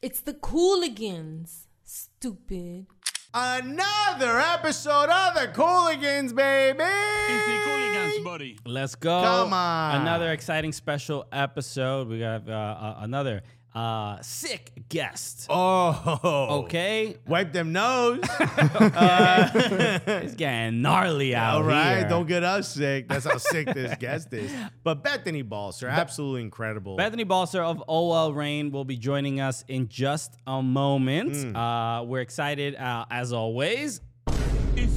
It's the Cooligans. Stupid. Another episode of the Cooligans, baby. Cooligans, buddy. Let's go. Come on. Another exciting special episode. We got uh, uh, another uh, sick guest. Oh, Okay. Wipe them nose. It's getting gnarly out All right, here. don't get us sick. That's how sick this guest is. But Bethany Balcer, absolutely incredible. Bethany Balcer of OL Reign will be joining us in just a moment. Hmm. Uh, we're excited uh, as always.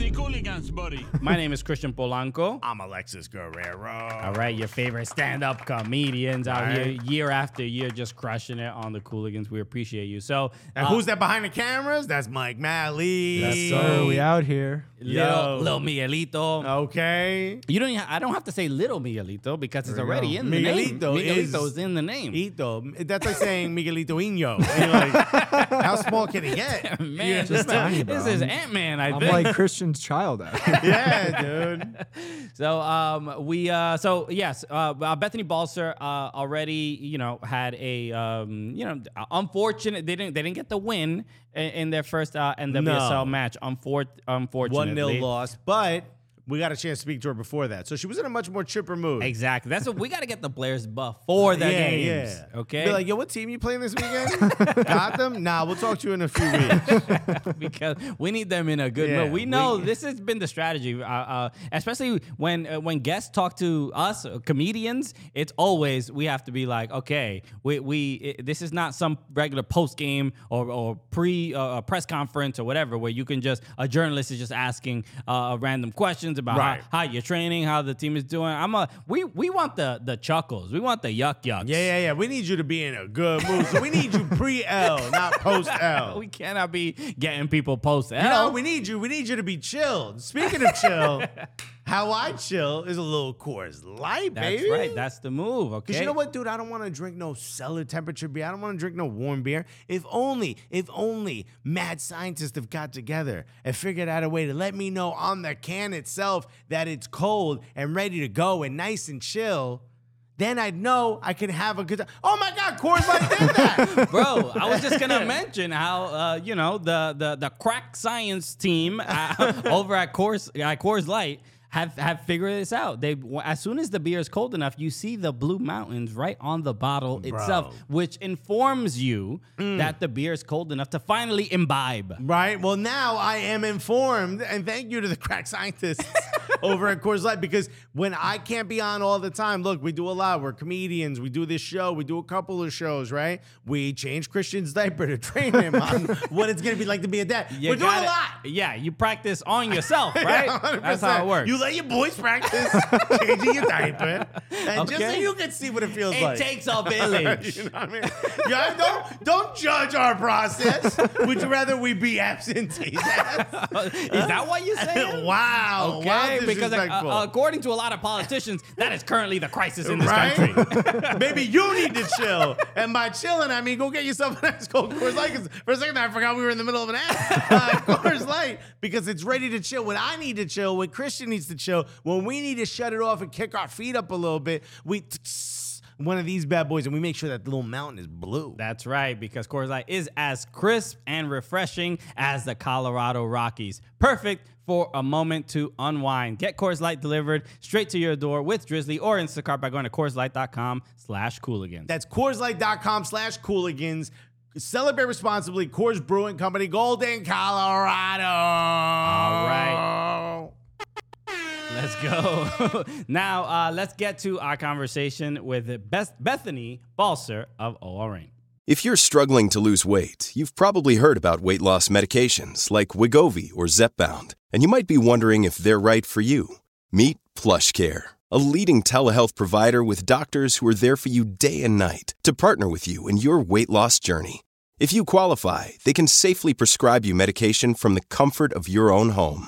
It's the Cooligans, buddy. My name is Christian Polanco. I'm Alexis Guerrero. All right, your favorite stand-up comedians out here, year after year, just crushing it on the Cooligans. We appreciate you. So, And uh, who's that behind the cameras? That's Mike Malley. Yes, So we out here. little, Yo. little Miguelito? Okay. You don't. I don't have to say little Miguelito because it's already in the name. Miguelito is- Miguelito's in the name. Ito. That's like saying Miguelito Iño. Like, how small can he get? Man, You this, just tiny, this is Ant Man. I I'm think. like Christian's child out yeah, dude. So um we uh so yes uh, uh Bethany Balcer uh already you know had a um you know unfortunate they didn't they didn't get the win in, in their first uh NWSL No. match unfor- unfortunately One 0 loss, but we got a chance to speak to her before that, so she was in a much more chipper mood. exactly that's what we got to get the players before the yeah, games yeah. okay Be like, yo, what team you playing this weekend? Gotham? Nah, we'll talk to you in a few weeks. because we need them in a good Yeah, mood. We know we- this has been the strategy, uh, uh, especially when uh, when guests talk to us uh, comedians. It's always we have to be like, okay, we we i this is not some regular post game or or pre uh, uh, press conference or whatever where you can just a journalist is just asking uh, random questions about Right. how, how you're training, how the team is doing. I'm a we we want the the chuckles, we want the yuck yucks. Yeah, yeah, yeah. We need you to be in a good mood. So we need you pre L, not post L. We cannot be getting people post L. You know, we need you. We need you to be chilled. Speaking of chill, how I chill is a little Coors Light, baby. That's baby. right. That's the move. Okay. Because you know what, dude? I don't want to drink no cellar temperature beer. I don't want to drink no warm beer. If only, if only mad scientists have got together and figured out a way to let me know on the can itself that it's cold and ready to go and nice and chill, then I'd know I can have a good time. Oh my God, Coors Light did that. Bro, I was just gonna mention how uh, you know the the the crack science team uh, over at Coors at Coors Light have have figured this out. They as soon as the beer is cold enough, you see the blue mountains right on the bottle itself, which informs you mm. that the beer is cold enough to finally imbibe. Right. Well, now I am informed, and thank you to the crack scientists over at Coors Light because when I can't be on all the time, look, we do a lot. We're comedians. We do this show. We do a couple of shows, right? We change Christian's diaper to train him on what it's gonna be like to be a dad. You We're doing a lot. Yeah, you practice on yourself, right? Yeah, That's how it works. You let your boys practice changing your diaper, and just so you can see what it feels it like. It takes a village. You know what I mean? Yeah, don't don't judge our process. Would you rather we be absentees? Is that what you saying? wow. Okay, wow, because uh, uh, according to a lot of politicians, that is currently the crisis in this right? country. Maybe you need to chill. And by chilling, I mean go get yourself an ice cold Coors Light. for a second, I forgot we were in the middle of an ad. Uh, Coors Light because it's ready to chill. When I need to chill, when Christian needs to chill, when we need to shut it off and kick our feet up a little bit, we one of these bad boys, and we make sure that the little mountain is blue. That's right, because Coors Light is as crisp and refreshing as the Colorado Rockies. Perfect for a moment to unwind. Get Coors Light delivered straight to your door with Drizzly or Instacart by going to CoorsLight.com slash Cooligans. That's CoorsLight.com slash Cooligans. Celebrate responsibly. Coors Brewing Company, Golden, Colorado. All right. Let's go. now, uh, let's get to our conversation with Beth- Bethany Balcer of OL Reign. If you're struggling to lose weight, you've probably heard about weight loss medications like Wegovy or Zepbound, and you might be wondering if they're right for you. Meet PlushCare, a leading telehealth provider with doctors who are there for you day and night to partner with you in your weight loss journey. If you qualify, they can safely prescribe you medication from the comfort of your own home.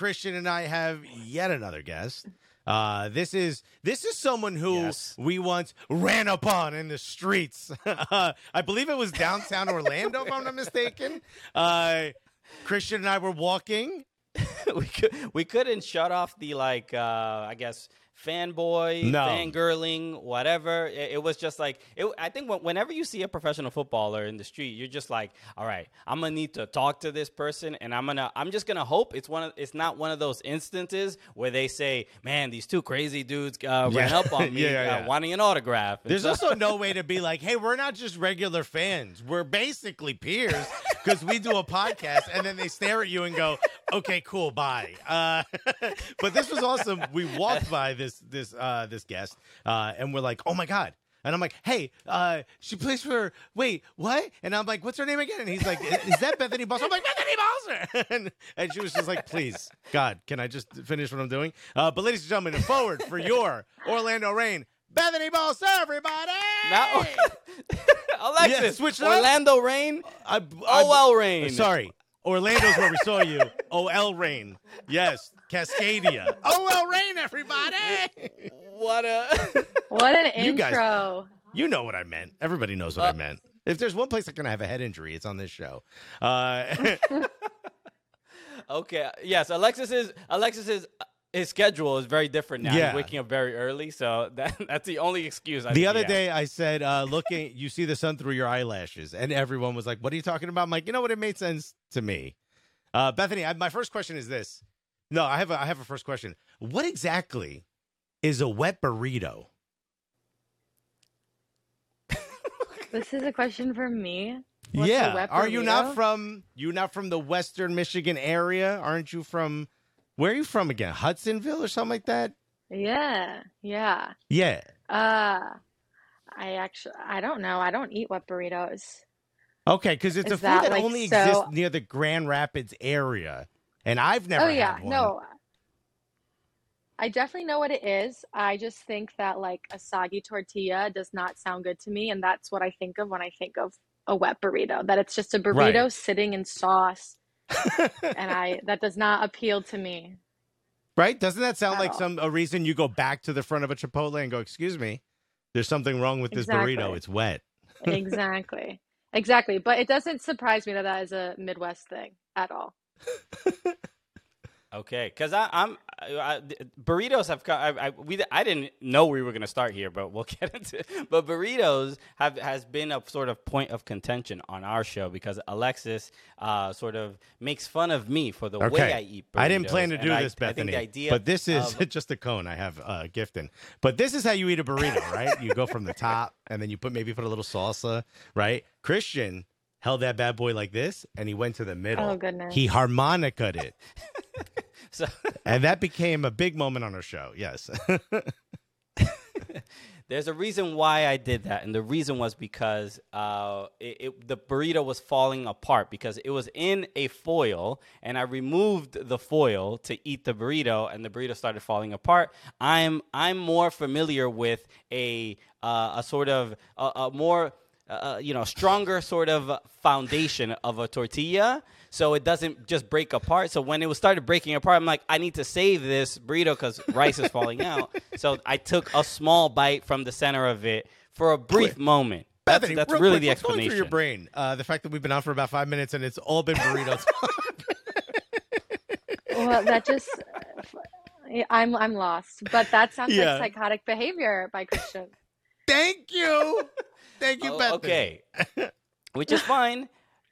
Christian and I have yet another guest. Uh, this is this is someone who Yes. we once ran upon in the streets. uh, I believe it was downtown Orlando, if I'm not mistaken. Uh, Christian and I were walking. we could we couldn't shut off the like uh I guess fanboy, No. fangirling, whatever. It, it was just like it, I think when, whenever you see a professional footballer in the street, you're just like, all right, I'm gonna need to talk to this person, and I'm gonna I'm just gonna hope it's one of it's not one of those instances where they say, man, these two crazy dudes uh, ran Yeah. up on me Yeah, yeah, uh, wanting an autograph. There's so- also no way to be like, hey, we're not just regular fans. We're basically peers because we do a podcast and then they stare at you and go, okay, cool, bye. Uh, but this was awesome. We walked by this this uh, this guest uh, and we're like, oh my God. And I'm like, hey, uh, she plays for, wait, what? And I'm like, what's her name again? And he's like, is that Bethany Balcer? I'm like, Bethany Balcer. and, and she was just like, please, God, can I just finish what I'm doing? Uh, but ladies and gentlemen, forward for your Orlando Reign, Bethany Balcer, everybody. Now, Alexis, Yeah, switch it up. Orlando Reign, I, OL Reign. Sorry. Orlando's where we saw you. OL Reign. Yes. Cascadia. OL Reign, everybody. What a What an You guys- intro. You know what I meant. Everybody knows what I meant. If there's one place I can have a head injury, it's on this show. Uh, Okay. Yes, Alexis is Alexis is his schedule is very different now. Yeah. He's waking up very early, so that that's the only excuse. I the other day I said, uh, looking, you see the sun through your eyelashes. And everyone was like, what are you talking about? I'm like, you know what? It made sense to me. Uh, Bethany, I, my first question is this. No, I have a, I have a first question. What exactly is a wet burrito? This is a question for me. What's a yeah. wet Are you not from you not from the Western Michigan area? Aren't you from where are you from again? Hudsonville or something like that? Yeah, yeah. Yeah. Uh, I actually, I don't know. I don't eat wet burritos. Okay, because it's a Is food that, that like, only so- exists near the Grand Rapids area. And I've never oh yeah, no. I definitely know what it is. I just think that like a soggy tortilla does not sound good to me, and that's what I think of when I think of a wet burrito. That it's just a burrito Right. sitting in sauce, and I that does not appeal to me. Right? Doesn't that sound At like all. some a reason you go back to the front of a Chipotle and go, "Excuse me, there's something wrong with this burrito. It's wet." Exactly, exactly. But it doesn't surprise me that that is a Midwest thing at all. Okay, because I'm I, burritos have co- I, I we I didn't know we were gonna start here, but we'll get into. But burritos have has been a sort of point of contention on our show because Alexis uh, sort of makes fun of me for the way I eat. Burritos, I didn't plan to and do I- this, Bethany. but this is of- just a cone I have uh, gifting. But this is how you eat a burrito, right? you go from the top, and then you put maybe put a little salsa, right? Christian held that bad boy like this, and he went to the middle. Oh, goodness. He harmonica'd it, so and that became a big moment on our show. Yes. There's a reason why I did that, and the reason was because uh, it, it, the burrito was falling apart because it was in a foil, and I removed the foil to eat the burrito, and the burrito started falling apart. I'm I'm more familiar with a uh, a sort of a, a more uh, you know stronger sort of foundation of a tortilla so it doesn't just break apart so when it was started breaking apart i'm like i need to save this burrito because rice is falling out so i took a small bite from the center of it for a brief moment Bethany, that's real really quick, the what's going through your explanation. brain? Uh, the fact that we've been on for about five minutes and it's all been burritos. Well, that just I'm I'm lost. But that sounds Yeah. like psychotic behavior by Christian. Thank you. Thank you, Oh, okay, which is fine.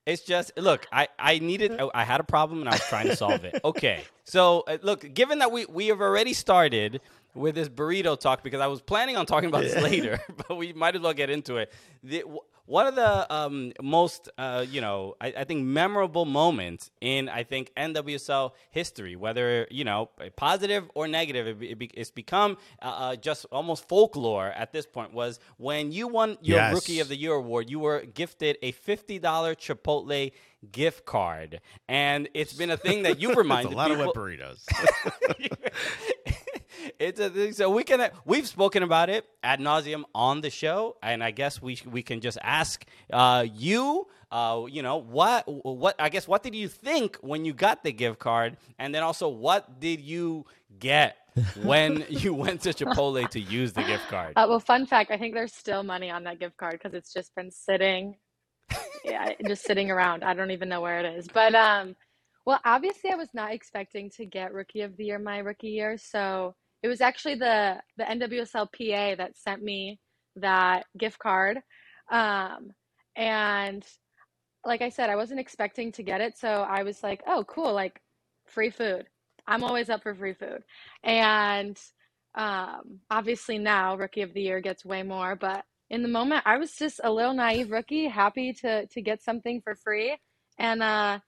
It's just look, I I needed I had a problem and I was trying to solve it. Okay, so uh, look, given that we we have already started with this burrito talk because I was planning on talking about this later, but we might as well get into it. The, w- one of the um, most, uh, you know, I, I think memorable moments in I think NWSL history, whether you know positive or negative, it, it, be- it's become uh, uh, just almost folklore at this point. Was when you won your Yes. Rookie of the Year award, you were gifted a fifty dollar Chipotle gift card, and it's been a thing that you It's reminded a lot people. of wet burritos. it's a thing. So we can we've spoken about it ad nauseum on the show, and I guess we we can just ask uh, you. Uh, you know what? What I guess what did you think when you got the gift card, and then also what did you get when you went to Chipotle to use the gift card? Uh, well, fun fact, I think there's still money on that gift card because it's just been sitting, yeah, just sitting around. I don't even know where it is. But um, well, obviously, I was not expecting to get Rookie of the Year my rookie year, so it was actually the the NWSL PA that sent me that gift card, um, and like I said, I wasn't expecting to get it, so I was like, oh, cool, like free food. I'm always up for free food, and um, obviously now rookie of the year gets way more, but in the moment I was just a little naive rookie, happy to to get something for free. And uh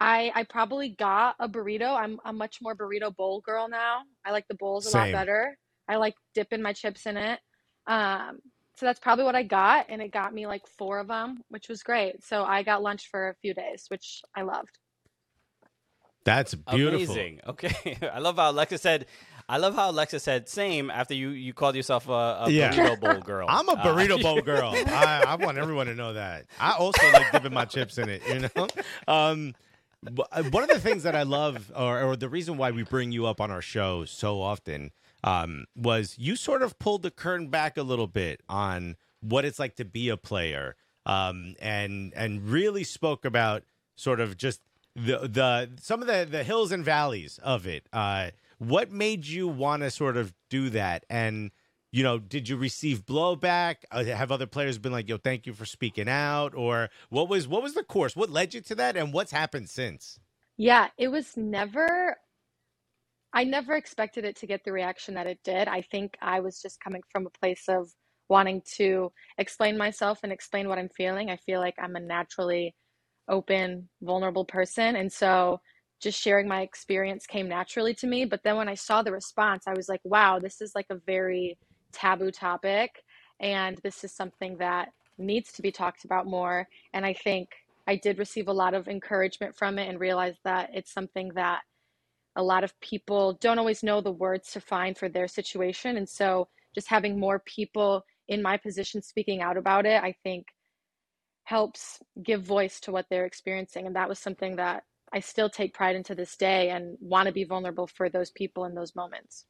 I I probably got a burrito. I'm a much more burrito bowl girl now. I like the bowls a lot better. I like dipping my chips in it. Um so that's probably what I got and it got me like four of them, which was great. So I got lunch for a few days, which I loved. That's beautiful. Amazing. Okay, I love how Alexa said. I love how Alexa said same after you you called yourself a, a Yeah. burrito bowl girl. I'm a Uh, burrito bowl girl. I, I want everyone to know that. I also like dipping my chips in it. You know, um, but, uh, one of the things that I love, or, or the reason why we bring you up on our show so often, um, was you sort of pulled the curtain back a little bit on what it's like to be a player, um, and and really spoke about sort of just the the some of the the hills and valleys of it. Uh, what made you want to sort of do that? And you know, did you receive blowback? Uh, have other players been like, "Yo, thank you for speaking out," or what was what was the course? What led you to that, and what's happened since? Yeah, it was never, I never expected it to get the reaction that it did. I think I was just coming from a place of wanting to explain myself and explain what I'm feeling. I feel like I'm a naturally open, vulnerable person. And so just sharing my experience came naturally to me. But then when I saw the response, I was like, wow, this is like a very taboo topic. And this is something that needs to be talked about more. And I think I did receive a lot of encouragement from it and realized that it's something that a lot of people don't always know the words to find for their situation. And so just having more people in my position speaking out about it, I think helps give voice to what they're experiencing. And that was something that I still take pride in to this day and want to be vulnerable for those people in those moments.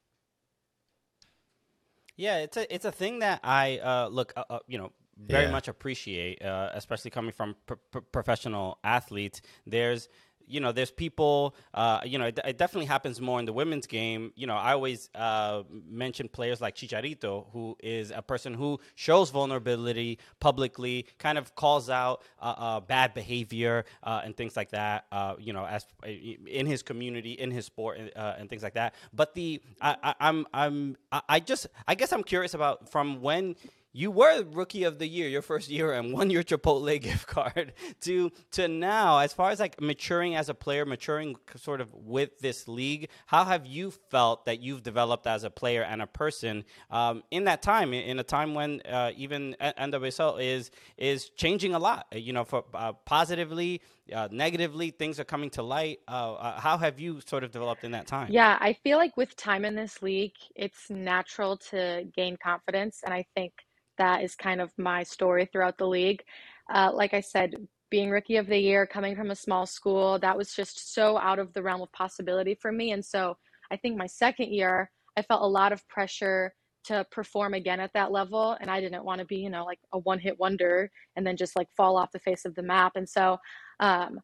Yeah, it's a it's a thing that I uh, look, uh, uh, you know, very Yeah. much appreciate, uh, especially coming from pr- pr- professional athletes. There's you know, there's people, uh, you know, it, it definitely happens more in the women's game. You know, I always uh, mention players like Chicharito, who is a person who shows vulnerability publicly, kind of calls out uh, uh, bad behavior uh, and things like that. Uh, you know, as in his community, in his sport, and things like that. But the I, I, I'm I'm I just I guess I'm curious about from when you were rookie of the year your first year and won your chipotle gift card to to now as far as like maturing as a player maturing sort of with this league how have you felt that you've developed as a player and a person um, in that time in a time when uh, even nwsl is is changing a lot you know for uh, positively uh, negatively things are coming to light uh, uh, how have you sort of developed in that time Yeah, I feel like with time in this league, it's natural to gain confidence. And I think that is kind of my story throughout the league. Uh, like I said, being rookie of the year, coming from a small school, that was just so out of the realm of possibility for me. And so I think my second year, I felt a lot of pressure to perform again at that level and I didn't want to be, you know, like a one-hit wonder and then just like fall off the face of the map. And so um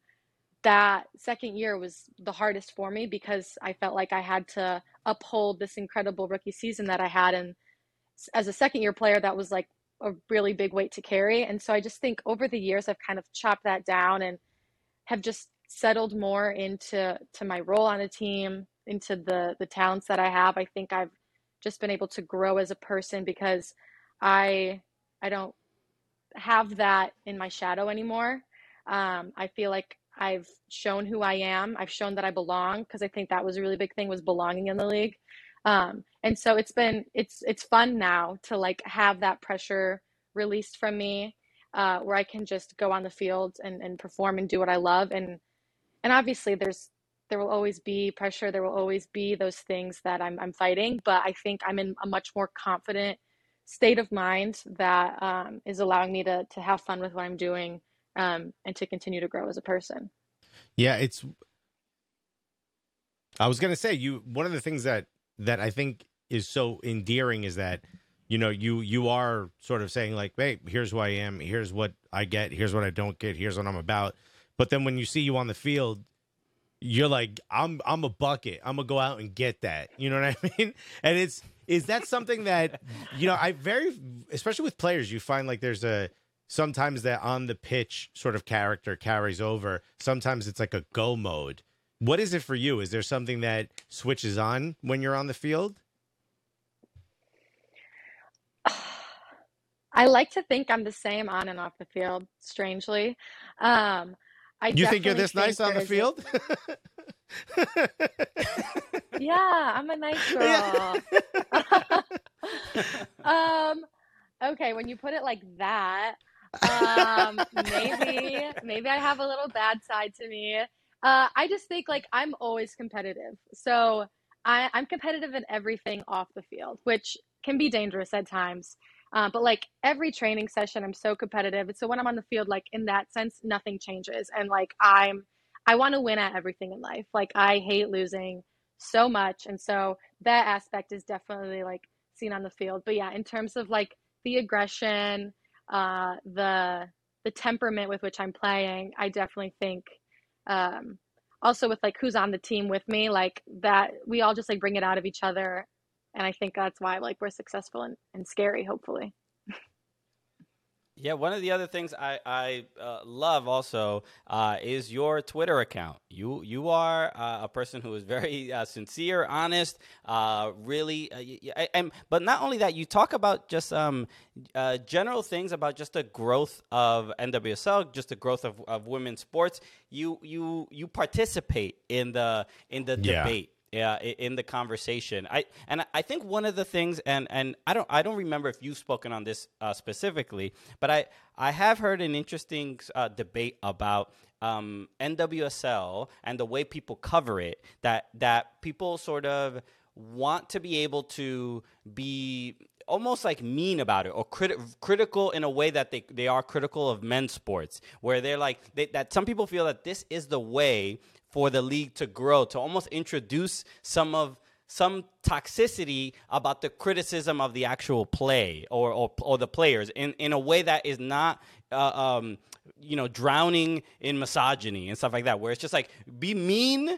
that second year was the hardest for me because I felt like I had to uphold this incredible rookie season that I had and as a second year player that was like a really big weight to carry. And so I just think over the years I've kind of chopped that down and have just settled more into to my role on a team, into the the talents that I have. I think I've just been able to grow as a person because I I don't have that in my shadow anymore. Um, I feel like I've shown who I am. I've shown that I belong because I think that was a really big thing was belonging in the league. Um, and so it's been it's it's fun now to like have that pressure released from me uh, where I can just go on the field and, and perform and do what I love and and obviously there's there will always be pressure there will always be those things that I'm, I'm fighting but I think I'm in a much more confident state of mind that um, is allowing me to to have fun with what I'm doing um, and to continue to grow as a person. Yeah, it's. I was gonna say you. One of the things that that I think is so endearing is that you know you you are sort of saying like, hey, here's who I am. Here's what I get. Here's what I don't get. Here's what I'm about. But then when you see you on the field, you're like, I'm I'm a bucket. I'm gonna go out and get that. You know what I mean? And it's is that something that you know I very especially with players you find like there's a sometimes that on the pitch sort of character carries over. Sometimes it's like a go mode. What is it for you? Is there something that switches on when you're on the field? I like to think I'm the same on and off the field, strangely. Um, I you think you're this think nice on the field? yeah, I'm a nice girl. um, okay, when you put it like that, um, maybe maybe I have a little bad side to me. Uh, I just think like I'm always competitive, so I, I'm competitive in everything off the field, which can be dangerous at times. Uh, but like every training session, I'm so competitive. And so when I'm on the field, like in that sense, nothing changes. And like I'm, I want to win at everything in life. Like I hate losing so much. And so that aspect is definitely like seen on the field. But yeah, in terms of like the aggression, uh, the the temperament with which I'm playing, I definitely think um, also with like who's on the team with me, like that we all just like bring it out of each other. And I think that's why like we're successful and, and scary, hopefully. Yeah, one of the other things I I uh, love also uh, is your Twitter account. You you are uh, a person who is very uh, sincere, honest, uh, really, uh, y- y- and but not only that, you talk about just um, uh, general things about just the growth of NWSL, just the growth of, of women's sports. You you you participate in the in the Yeah. debate in the conversation. I and I- i think one of the things and and i don't i don't remember if you've spoken on this uh, specifically but i i have heard an interesting uh, debate about um, nwsl and the way people cover it that that people sort of want to be able to be almost like mean about it or criti- critical in a way that they, they are critical of men's sports where they're like they, that some people feel that this is the way for the league to grow to almost introduce some of some toxicity about the criticism of the actual play or or, or the players in, in a way that is not uh, um, you know drowning in misogyny and stuff like that where it's just like be mean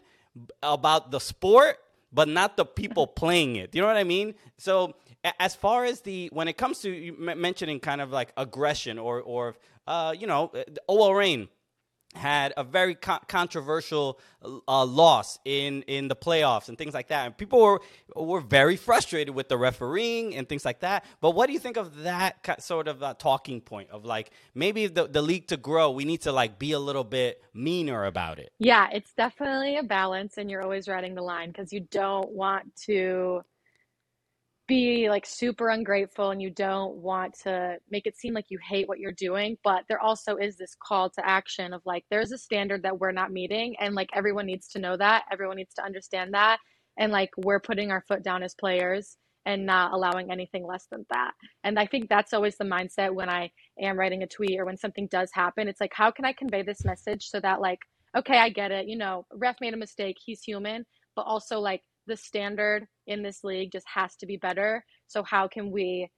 about the sport but not the people playing it. You know what I mean? So as far as the when it comes to you mentioning kind of like aggression or or uh, you know, OL Reign had a very co- controversial uh, loss in in the playoffs and things like that, and people were were very frustrated with the refereeing and things like that. But what do you think of that sort of uh, talking point of like maybe the the league to grow, we need to like be a little bit meaner about it? Yeah, it's definitely a balance, and you're always riding the line because you don't want to be like super ungrateful and you don't want to make it seem like you hate what you're doing. But there also is this call to action of like, there's a standard that we're not meeting, and like everyone needs to know that, everyone needs to understand that. And like, we're putting our foot down as players and not allowing anything less than that. And I think that's always the mindset when I am writing a tweet or when something does happen. It's like, how can I convey this message so that, like, okay, I get it. You know, ref made a mistake. He's human. But also, like, the standard in this league just has to be better So how can we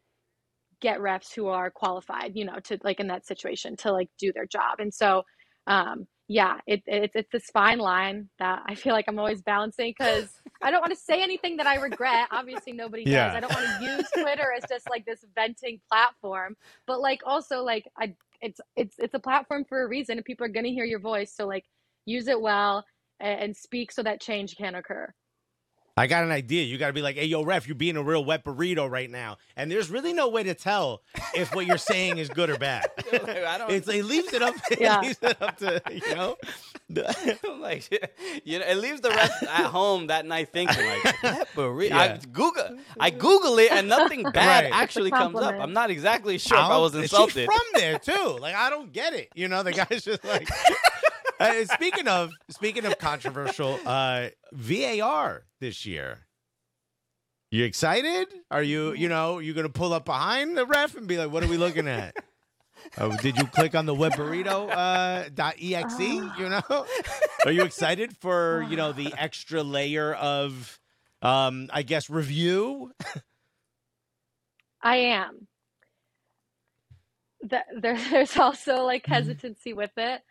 get refs who are qualified, you know, to like in that situation to like do their job. And so, um, yeah, it, it, it's this fine line that I feel like I'm always balancing because I don't want to say anything that I regret. Obviously, nobody does. Yeah. I don't want to use Twitter as just like this venting platform, but like also like I, it's it's it's a platform for a reason, and people are gonna hear your voice. So like, use it well and, and speak so that change can occur. I got an idea. You got to be like, hey, yo, ref, you're being a real wet burrito right now. And there's really no way to tell if what you're saying is good or bad. I don't. It's, it leaves it up. Yeah. It leaves it up to, you know? like you know, it leaves the rest at home that night thinking like "Wet burrito." Yeah. I Google, I Google it, and nothing bad Right. actually comes up. I'm not exactly sure if I was insulted. She's from there too. Like I don't get it. You know, the guy's just like. Uh, speaking of speaking of controversial, uh, VAR this year. You excited? Are you you know you gonna pull up behind the ref and be like, what are we looking at? Oh, did you click on the web burrito uh, dot exe? You know, are you excited for you know the extra layer of, um, I guess review? I am. Th- there, there's also like hesitancy with it.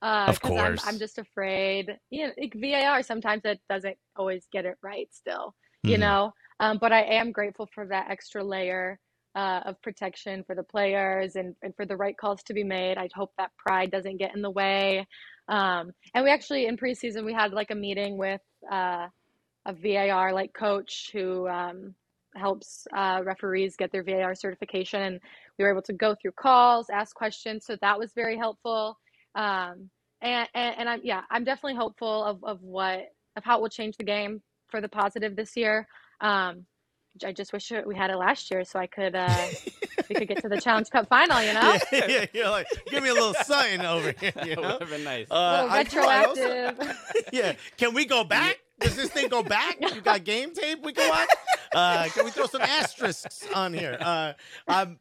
Uh, Of 'cause I'm, course. I'm just afraid. You know, like VAR sometimes it doesn't always get it right. Still, you Mhm. know. Um, but I am grateful for that extra layer uh, of protection for the players and, and for the right calls to be made. I hope that pride doesn't get in the way. Um, and we actually in preseason we had like a meeting with uh, a VAR like coach who um, helps uh, referees get their VAR certification, and we were able to go through calls, ask questions. So that was very helpful. Um, and, and and I'm yeah, I'm definitely hopeful of of what of how it will change the game for the positive this year. Um, I just wish we had it last year so I could uh, we could get to the Challenge Cup final. You know, yeah, yeah, you're like, give me a little something over here. You That would have been nice. Uh, a little I- I also- retroactive. yeah. Can we go back? Does this thing go back? You got game tape we can watch? Uh, can we throw some asterisks on here? Uh, I'm,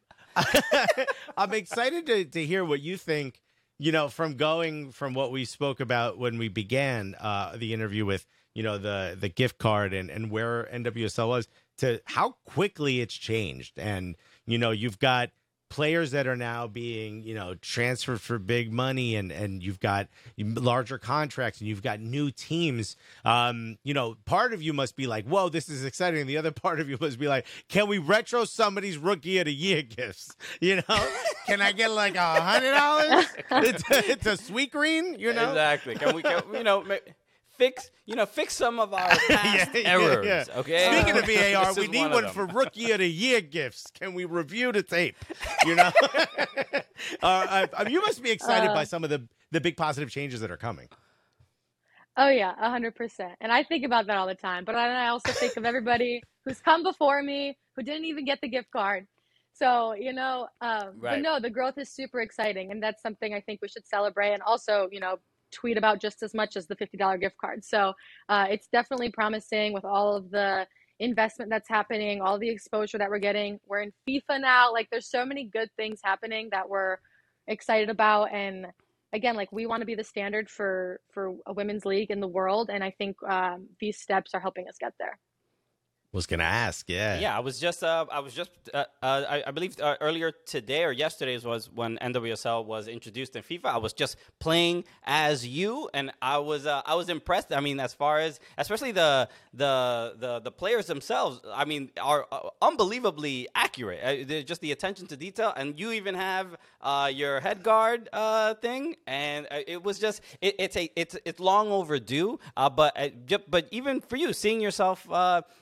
I'm excited to, to hear what you think, you know, from going from what we spoke about when we began uh, the interview with, you know, the, the gift card and, and where NWSL was to how quickly it's changed. And, you know, you've got players that are now being you know transferred for big money and and you've got larger contracts and you've got new teams um you know part of you must be like whoa this is exciting. The other part of you must be like can we retro somebody's rookie of the year gifts? You know? Can i get like a hundred dollars? It's, it's a Sweetgreen? You know? Exactly. Can we, can, you know, fix, you know, fix some of our past Yeah, yeah, errors. yeah. Okay. Speaking of VAR, This we need of one for Rookie of the Year gifts. Can we review the tape? You know, uh, I, I mean, you must be excited Uh, by some of the the big positive changes that are coming. Oh yeah, a hundred percent. And I think about that all the time. But then I also think of everybody who's come before me who didn't even get the gift card. So you know, um, but Right. no, the growth is super exciting, and that's something I think we should celebrate, and also you know tweet about just as much as the fifty dollar gift card. So uh, it's definitely promising with all of the investment that's happening, all the exposure that we're getting. We're in FIFA now. Like there's so many good things happening that we're excited about and again like we want to be the standard for for a women's league in the world and i think um, these steps are helping us get there Was gonna ask, yeah, Yeah, I was just, uh, I was just, uh, uh, I, I believe uh, earlier today or yesterday's was when NWSL was introduced in FIFA. I was just playing as you, and I was, uh, I was impressed. I mean, as far as, especially the the the, the players themselves, I mean, are uh, unbelievably accurate. Just the attention to detail, and you even have your head guard thing, and it was just, it, it's a, it's it's long overdue. But but even for you, seeing yourself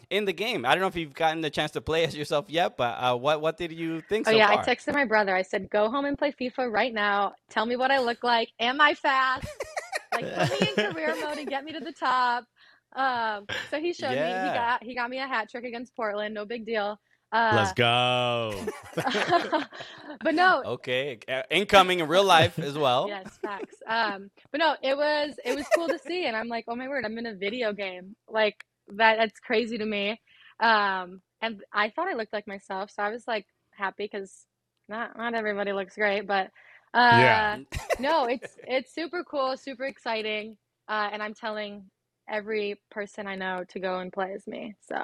in the game, I don't know if you've gotten the chance to play as yourself yet, but uh, what what did you think oh so yeah far? i texted my brother i said go home and play fifa right now tell me what i look like am i fast like put me in career mode and get me to the top um, so he showed me he got he got me a hat trick against portland no big deal uh, Let's go. but no Okay, uh, incoming in real life as well. Yes, facts. Um, but no, it was it was cool to see, and I'm like, oh my word, I'm in a video game. Like that, that's crazy to me. Um, and I thought I looked like myself, so I was like happy because not not everybody looks great, but uh, Yeah. no, it's it's super cool, super exciting, uh, and I'm telling every person I know to go and play as me. So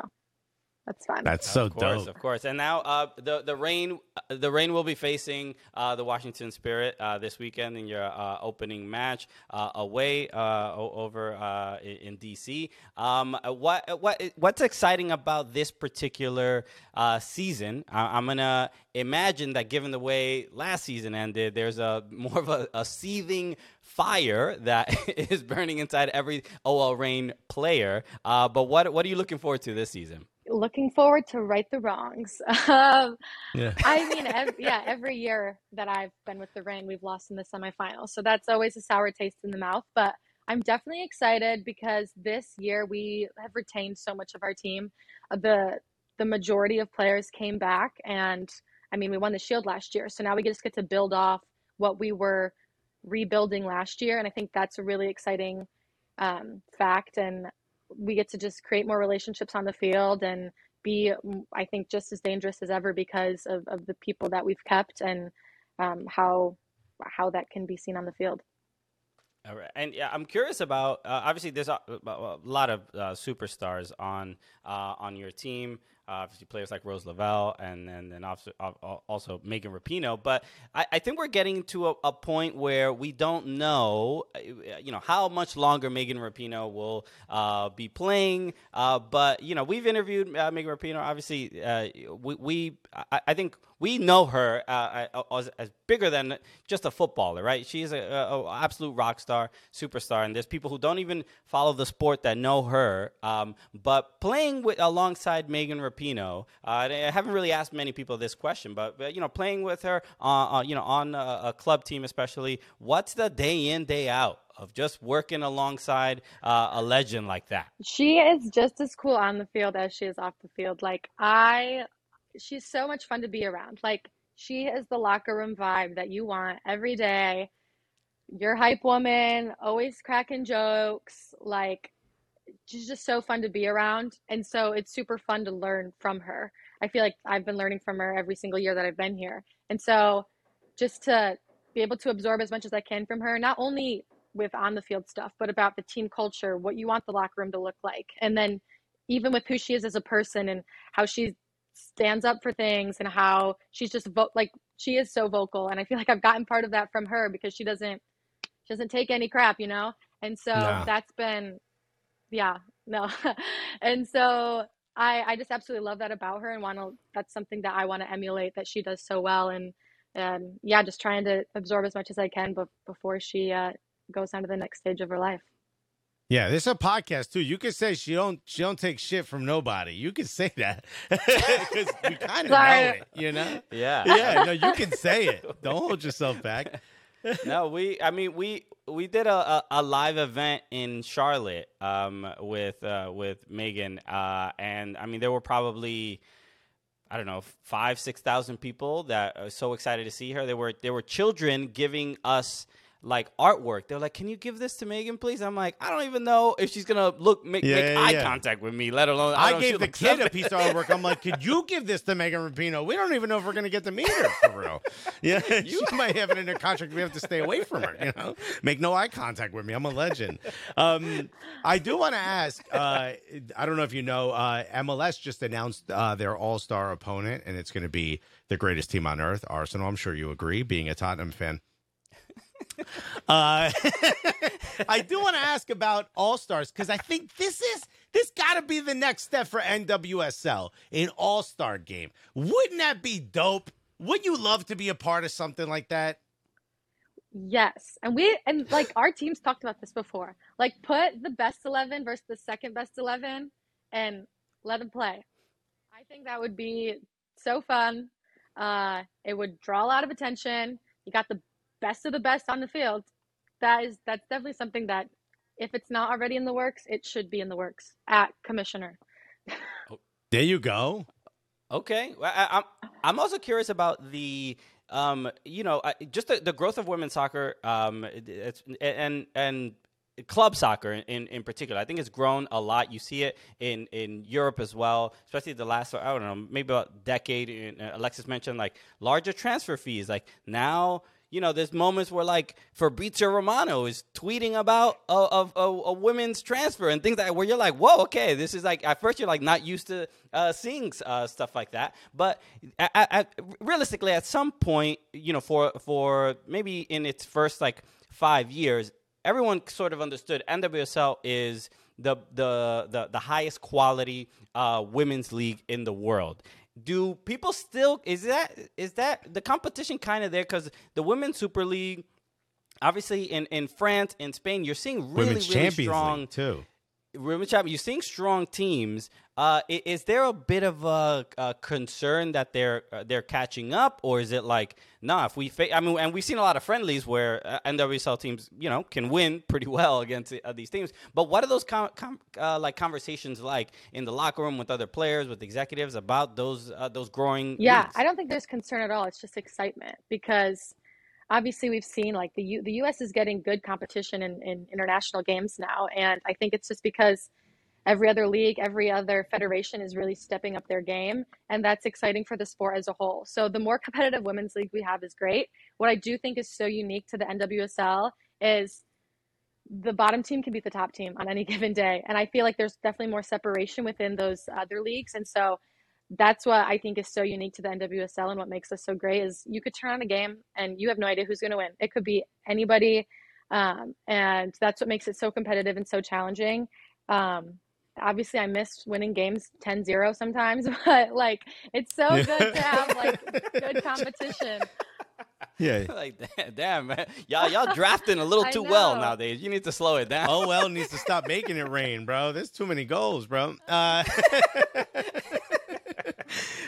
That's fun. That's so of course, dope. of course. And now uh, the the rain uh, the rain will be facing uh, the Washington Spirit uh, this weekend in your uh, opening match uh, away uh, over uh, in, in DC. Um, what what what's exciting about this particular uh, season? I, I'm gonna imagine that given the way last season ended, there's a more of a, a seething fire that is burning inside every OL Reign player. Uh, but what what are you looking forward to this season? Looking forward to right the wrongs. um, Yeah. I mean, ev- yeah, every year that I've been with the Reign, we've lost in the semifinals. So that's always a sour taste in the mouth. But I'm definitely excited because this year we have retained so much of our team. Uh, The the majority of players came back, and I mean, we won the Shield last year, so now we just get to build off what we were rebuilding last year, and I think that's a really exciting um, fact. And we get to just create more relationships on the field and be, mm, I think, just as dangerous as ever because of, of the people that we've kept and um, how how that can be seen on the field. All right. And yeah, I'm curious about. Uh, obviously, there's a, a lot of uh, superstars on uh, on your team. Uh, obviously, players like Rose Lavelle and and then also, also Megan Rapinoe. But I, I think we're getting to a, a point where we don't know, uh, you know, how much longer Megan Rapinoe will uh, be playing. Uh, but you know, we've interviewed uh, Megan Rapinoe. Obviously, uh, we, we I, I think we know her as, as bigger than just a footballer, right? She's a, a, a absolute rock star, superstar, and there's people who don't even follow the sport that know her. Um, but playing with alongside Megan Rapinoe, uh, I haven't really asked many people this question, but, but you know, playing with her, uh, uh, you know, on a, a club team especially, what's the day in day out? Of just working alongside uh, a legend like that. She is just as cool on the field as she is off the field. Like I, she's so much fun to be around. Like she is the locker room vibe that you want every day. Your hype woman, always cracking jokes. Like she's just so fun to be around, and so it's super fun to learn from her. I feel like I've been learning from her every single year that I've been here, and so just to be able to absorb as much as I can from her, not only with on the field stuff, but about the team culture, what you want the locker room to look like. And then even with who she is as a person and how she stands up for things and how she's just vo- like she is so vocal and I feel like I've gotten part of that from her because she doesn't she doesn't take any crap, you know? And so No. that's been yeah, no. and so I I just absolutely love that about her and want to that's something that I want to emulate that she does so well and and yeah, just trying to absorb as much as I can bef- before she uh, goes on to the next stage of her life. Yeah, this is a podcast too. You could say she don't she don't take shit from nobody. You could say that because we kind of know it, you know. Yeah. Yeah, no, you can say it. Don't hold yourself back. No, we. I mean, we we did a, a, a live event in Charlotte um, with uh, with Megan, uh, and I mean, there were probably I don't know five six thousand people that are so excited to see her. There were there were children giving us like artwork. They're like, "Can you give this to Megan, please?" I'm like, "I don't even know if she's gonna look make, Yeah, make yeah, eye yeah. contact with me, let alone." I, if gave the kid a piece of artwork. I'm like, could you give this to Megan Rapinoe? We don't even know if we're gonna get to meet her for real. Yeah, she might have it in her contract. We have to stay away from her. You know, make no eye contact with me. I'm a legend. Um, I do want to ask. Uh, I don't know if you know, uh, MLS just announced uh, their All Star opponent, and it's going to be the greatest team on earth, Arsenal. I'm sure you agree, being a Tottenham fan. Uh, I do want to ask about All Stars because I think this is this got to be the next step for NWSL, an All Star game. Wouldn't that be dope? Wouldn't you love to be a part of something like that? Yes. And we and like our teams talked about this before. Like put the best 11 versus the second best 11 and let them play. I think that would be so fun. Uh it would draw a lot of attention. You got the best of the best on the field. That is that's definitely something that if it's not already in the works, it should be in the works at commissioner. There you go. Okay, well, I, I'm I'm also curious about the um you know I, just the, the growth of women's soccer um it's and and club soccer in, in particular. I think it's grown a lot. You see it in, in Europe as well, especially the last I don't know maybe about decade. Uh, Alexis mentioned like larger transfer fees. Like now you know, there's moments where like Fabrizio Romano is tweeting about a, a, a, women's transfer and things like where you're like, whoa, okay, this is like at first you're like not used to uh, seeing uh, stuff like that, but at, at, realistically, at some point, you know, for for maybe in its first like five years, everyone sort of understood NWSL is the the the, the highest quality uh, women's league in the world do people still is that is that the competition kind of there because the women's super league obviously in in france in spain you're seeing really Women's really Champions strong League, too. Women's champion you're seeing strong teams uh, i- is, there a bit of a, a concern that they're uh, they're catching up or is it like nah if we fa- i mean and we've seen a lot of friendlies where uh, nwsl teams you know can win pretty well against uh, these teams but what are those com- com- uh, like conversations like in the locker room with other players with executives about those uh, those growing Yeah, leagues? I don't think there's concern at all. It's just excitement because obviously we've seen like the U- the US is getting good competition in, in international games now, and I think it's just because every other league, every other federation is really stepping up their game, and that's exciting for the sport as a whole. So the more competitive women's league we have is great. What I do think is so unique to the NWSL is the bottom team can beat the top team on any given day. And I feel like there's definitely more separation within those other leagues. And so that's what I think is so unique to the NWSL and what makes us so great is you could turn on a game and you have no idea who's going to win. It could be anybody. Um, and that's what makes it so competitive and so challenging. Um, obviously I miss winning games 10-0 sometimes, but like it's so good to have like good competition. Yeah. like damn, damn man y'all y'all drafting a little I too well nowadays you need to slow it down Oh well needs to stop making it rain, bro. There's too many goals, bro. Uh,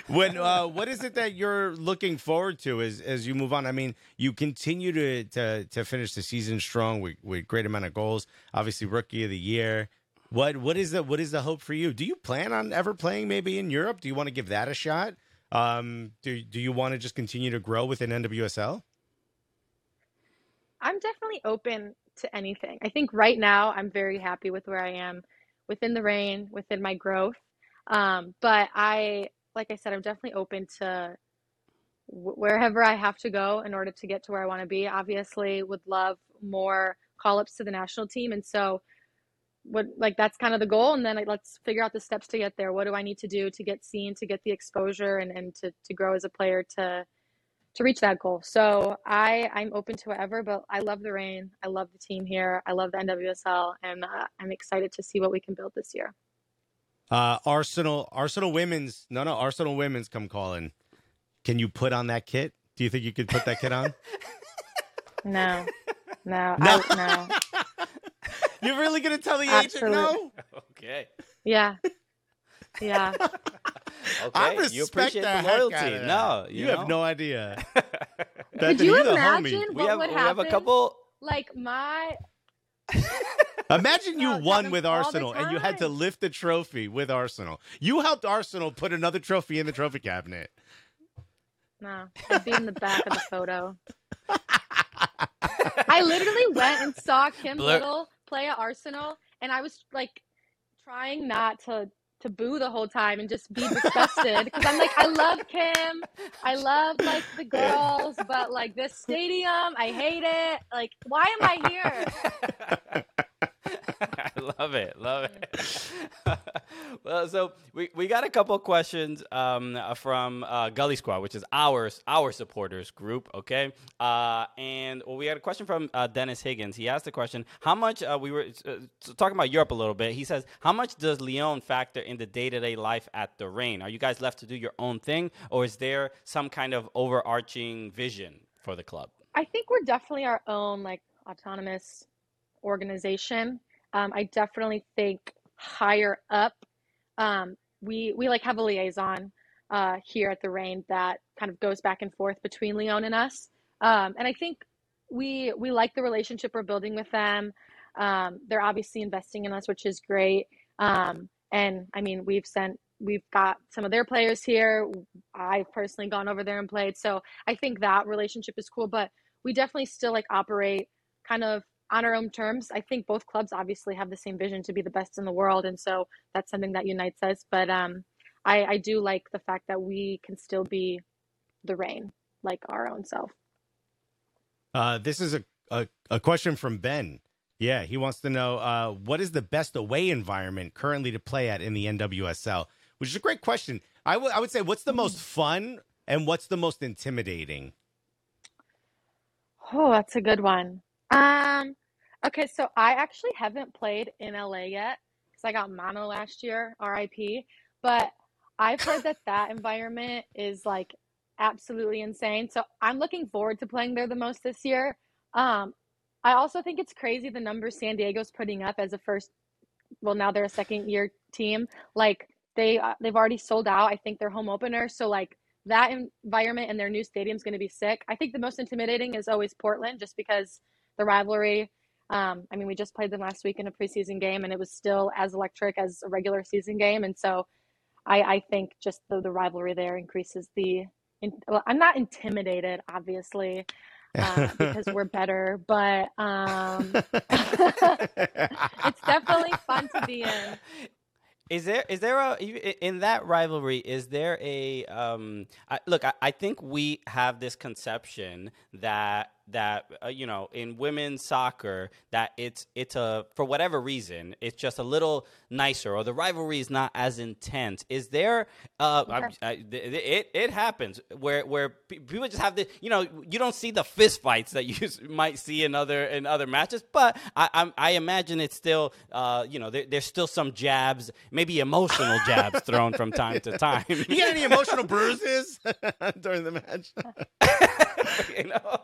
when uh, what is it that you're looking forward to as as you move on? I mean, you continue to to to finish the season strong with with great amount of goals. Obviously, rookie of the year. What what is the what is the hope for you? Do you plan on ever playing maybe in Europe? Do you want to give that a shot? Um, do do you want to just continue to grow within NWSL? I'm definitely open to anything. I think right now I'm very happy with where I am within the Reign, within my growth. Um, but I, like I said, I'm definitely open to wherever I have to go in order to get to where I want to be. Obviously, would love more call ups to the national team. And so, what like that's kind of the goal. And then let's figure out the steps to get there. What do I need to do to get seen, to get the exposure, and, and to, to grow as a player to to reach that goal. So I I'm open to whatever, but I love the Reign. I love the team here. I love the NWSL, and uh, I'm excited to see what we can build this year. Uh, Arsenal, Arsenal women's. No, no, Arsenal women's come calling. Can you put on that kit? Do you think you could put that kit on? No, no, No. I, no. You're really gonna tell the Absolute- agent no? okay Yeah, yeah. okay I you appreciate the the loyalty out of that. no you, you, have no idea. Could you the imagine homie. what we have would we happen? have a couple Like my Imagine you That won with Arsenal and you had to lift the trophy with Arsenal. You helped Arsenal put another trophy in the trophy cabinet. no, I'd be in the back of the photo. I literally went and saw Kim Blur- Little play at Arsenal, and I was like trying not to to boo the whole time and just be disgusted because I'm like, I love Kim, I love like the girls, but like this stadium, I hate it. Like, why am I here? I love it, love it. well, so we, we got a couple questions um, from uh, Gully Squad, which is our our supporters group. Okay, uh, and well, we had a question from uh, Dennis Higgins. He asked the question: How much uh, we were uh, talking about Europe a little bit? He says, How much does Lyon factor in the day to day life at the Reign? Are you guys left to do your own thing, or is there some kind of overarching vision for the club? I think we're definitely our own like autonomous organization. Um, I definitely think higher up, um, we we like have a liaison uh, here at the Reign that kind of goes back and forth between Lyon and us, um, and I think we we like the relationship we're building with them. Um, they're obviously investing in us, which is great. Um, and I mean, we've sent we've got some of their players here. I've personally gone over there and played, so I think that relationship is cool. But we definitely still like operate kind of on our own terms. I think both clubs obviously have the same vision to be the best in the world, and so that's something that unites us. But um, I, I do like the fact that we can still be the Reign, like our own self. Uh, this is a, a, a question from Ben. Yeah, he wants to know uh, what is the best away environment currently to play at in the NWSL, which is a great question. I would I would say what's the most fun and what's the most intimidating? Oh, that's a good one. Um, okay, so I actually haven't played in LA yet because I got mono last year, RIP. But I've heard that that environment is like absolutely insane. So I'm looking forward to playing there the most this year. Um, I also think it's crazy the numbers San Diego's putting up as a first. Well, now they're a second year team. Like they uh, they've already sold out. I think their home opener. So like that environment and their new stadium is going to be sick. I think the most intimidating is always Portland, just because the rivalry. Um, I mean, we just played them last week in a preseason game, and it was still as electric as a regular season game. And so, I, I think just the, the rivalry there increases the. In, well, I'm not intimidated, obviously, uh, because we're better, but um, it's definitely fun to be in. Is there is there a in that rivalry? Is there a um? I, look, I, I think we have this conception that that uh, you know in women's soccer that it's it's a for whatever reason it's just a little nicer or the rivalry is not as intense. Is there uh I, I, it it happens where where people just have the you know you don't see the fist fights that you might see in other in other matches but I I, I imagine it's still uh you know there, there's still some jabs maybe emotional jabs thrown from time to time. You got any emotional bruises during the match you know?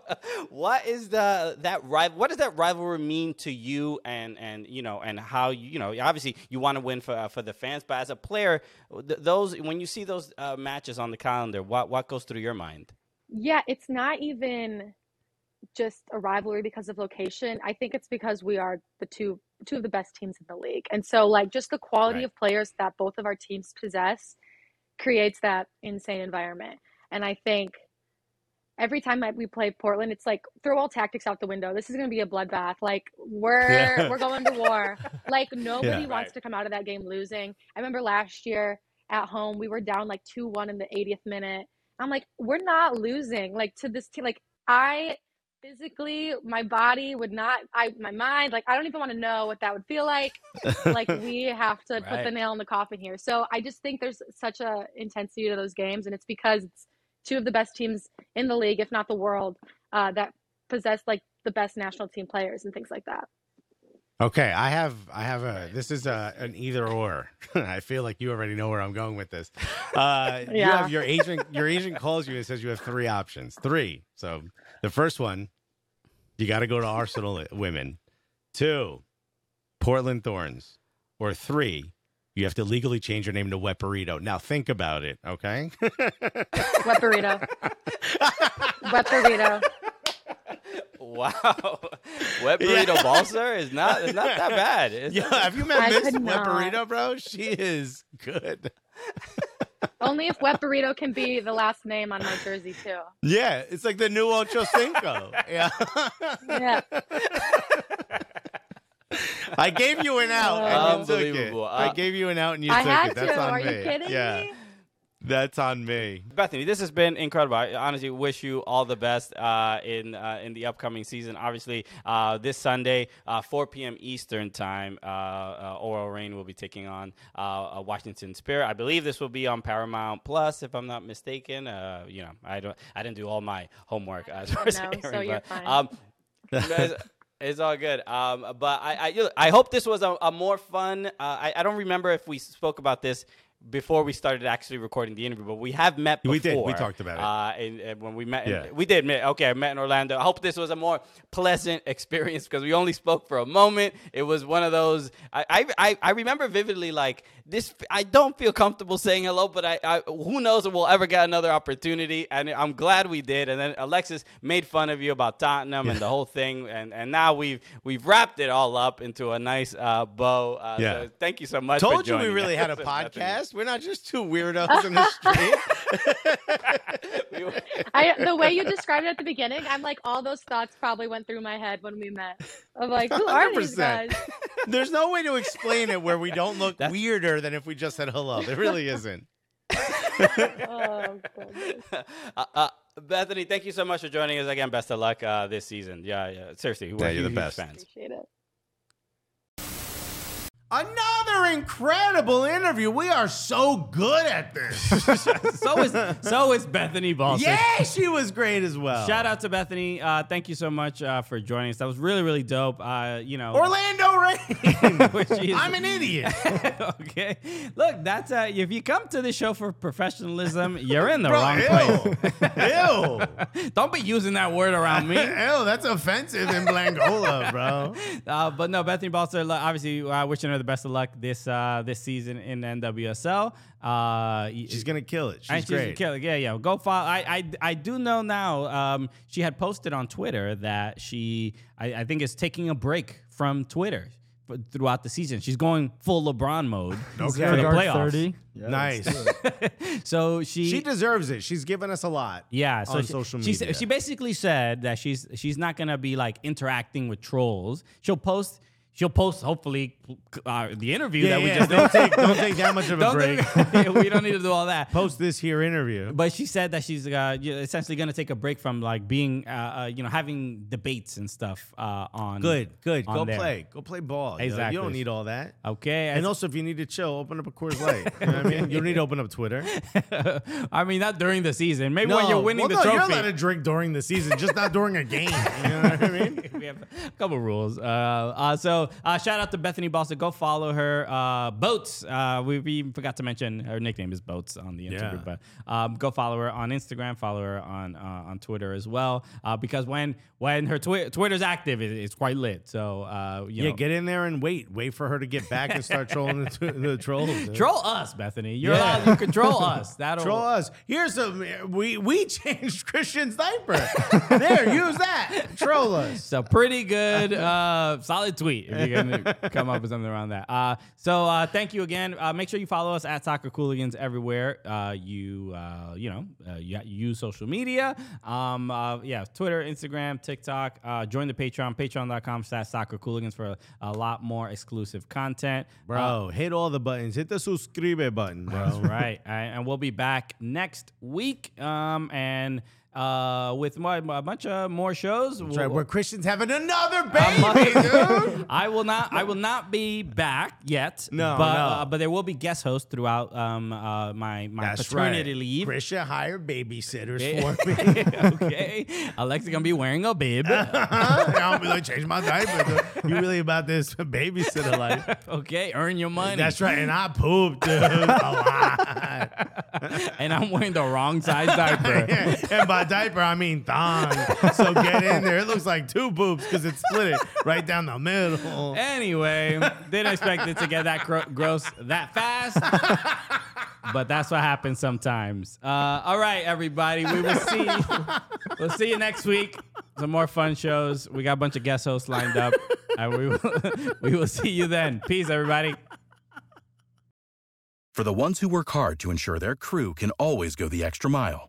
What is the that rival what does that rivalry mean to you and and you know and how you you know obviously you want to win for uh, for the fans but as a player th- those when you see those uh, matches on the calendar what what goes through your mind? Yeah it's not even just a rivalry because of location. I think it's because we are the two two of the best teams in the league. And so like just the quality right. of players that both of our teams possess creates that insane environment. And i think every time we play Portland, it's like throw all tactics out the window. This is going to be a bloodbath. Like we're yeah. we're going to war. Like nobody yeah, wants right. to come out of that game losing. I remember last year at home we were down like two one in the 80th minute. I'm like we're not losing. Like to this team. Like I physically my body would not i my mind like i don't even want to know what that would feel like like we have to right. put the nail in the coffin here so i just think there's such a intensity to those games and it's because it's two of the best teams in the league, if not the world, uh, that possess like the best national team players and things like that. Okay, I have I have a this is a an either or. I feel like you already know where I'm going with this. Uh, yeah. You have your agent your agent calls you and says you have three options. Three. So the first one, you got to go to Arsenal women. Two, Portland Thorns. Or three, you have to legally change your name to Wet Burrito. Now think about it, okay? Wet Burrito. Wet Burrito. Wow, Wet Burrito yeah. Balcer is not is not that bad. It's yeah, have you met Miss Wet Burrito, bro? She is good. Only if Wet Burrito can be the last name on my jersey too. Yeah, it's like the new Ocho Cinco. yeah. yeah. I gave you an out and you took it. Uh, I gave you an out and you I took it. That's to. on Are me. you kidding yeah. me? That's on me. Bethany, this has been incredible. I honestly wish you all the best uh, in uh, in the upcoming season. Obviously, uh, this Sunday, uh, 4 p.m. Eastern time, uh, uh, OL Reign will be taking on Washington Spirit. I believe this will be on Paramount Plus, if I'm not mistaken. you know, I don't, I didn't do all my homework. I don't know, so but, you're fine. Um, It's all good. Um, but I, I, I hope this was a, a more fun. Uh, I, I don't remember if we spoke about this before we started actually recording the interview, but we have met before. We did. We talked about it. Uh, and, and when we met, yeah. we did meet. Okay, I met in Orlando. I hope this was a more pleasant experience because we only spoke for a moment. It was one of those. I, I, I remember vividly like this. I don't feel comfortable saying hello, but I, I who knows if we'll ever get another opportunity. And I'm glad we did. And then Alexis made fun of you about Tottenham yeah. and the whole thing. And and now we've we've wrapped it all up into a nice uh, bow. Uh, yeah. So thank you so much. Told you we really had a podcast. We're not just two weirdos in the street. I, the way you described it at the beginning, I'm like, all those thoughts probably went through my head when we met. I'm like, who 100%. are these guys? There's no way to explain it where we don't look That's... weirder than if we just said hello. There really isn't. oh, uh, uh, Bethany, thank you so much for joining us again. Best of luck uh, this season. Yeah, yeah. Seriously, we're Yeah, you're the best. fans. Appreciate it. Another incredible interview. We are so good at this. so is so is Bethany Balsik. yeah, she was great as well. Shout out to Bethany. Uh, thank you so much uh, for joining us. That was really, really dope. Uh, you know, Orlando Reign. I'm an idiot. okay. Look, that's uh, if you come to the show for professionalism, you're in the Bro, wrong ew. place. Ew. Don't be using that word around me. Ew, that's offensive in Blangola, bro. Uh, but no, Bethany Balcer, obviously, uh, wishing her the best of luck this uh, this season in NWSL. Uh, She's gonna kill it. and She's great. Gonna kill it. Yeah, yeah. Go follow. I, I, I do know now. Um, she had posted on Twitter that she, I, I think, is taking a break from Twitter throughout the season. She's going full LeBron mode okay. for the Guard playoffs. 30. nice. So she, She deserves it. She's given us a lot. yeah, so on she, social she, media. she basically said that she's she's not gonna be like interacting with trolls. She'll post. She'll post hopefully uh, the interview yeah, that we yeah, just don't take don't take that much of a break. take- we don't need to do all that. Post this here interview. But she said that she's uh, essentially going to take a break from like being, uh, uh, you know, having debates and stuff uh, on. Good, good. on Go there. play. Go play ball. Exactly. You don't need all that. Okay. And also, if you need to chill, open up a Coors Light. You know what I mean? You don't need to open up Twitter. I mean, not during the season. Maybe when you're winning well, the no, trophy. You're allowed to drink during the season, just not during a game. You know what I mean? we have a couple rules. Uh, uh, so uh, shout out to Bethany Boston. Go follow her. Uh, Boats. Uh, we, we even forgot to mention her nickname is Boats on the interview, Yeah. but um, go follow her on Instagram. Follow her on uh, on Twitter as well. Uh, because when when her twi- Twitter's active, it, it's quite lit. So uh, you Yeah, know, get in there and wait. Wait for her to get back and start trolling the, tw- the trolls. dude. troll us, Bethany. You're Yeah. allowed. You control us. That'll Troll us. Here's a We we changed Christian's diaper. there, use that. Troll us. So pretty good, uh, solid tweet if you're gonna come up with something around that. Uh, so uh, thank you again. Uh, make sure you follow us at Soccer Cooligans everywhere. Uh, you uh, you know uh, you, you use social media. Um, uh, yeah, Twitter, Instagram, TikTok. Uh, join the Patreon, Patreon.com/slash Soccer Cooligans for a, a lot more exclusive content, Bro, hit all the buttons. Hit the subscribe button, bro. That's right. And we'll be back next week. Um, and uh, with my, a bunch of more shows. That's right. Where Christian's having another baby, dude. I will not. I will not be back yet. No, but no. Uh, but there will be guest hosts throughout um uh my my That's paternity right. leave. Christian hired babysitters Yeah. for me. okay, Alexa gonna be wearing a bib. I'll be like, change my diaper. dude. You really about this babysitter life? okay, earn your money. That's right. And I pooped, dude, a lot. and I'm wearing the wrong size diaper. and by diaper, I mean thong. So get in there. It looks like two boobs because it's split it right down the middle. Anyway, didn't expect it to get that gro- gross that fast. but that's what happens sometimes. Uh, all right, everybody. We will see. we'll see you next week. Some more fun shows. We got a bunch of guest hosts lined up, and we will, we will see you then. Peace, everybody. For the ones who work hard to ensure their crew can always go the extra mile,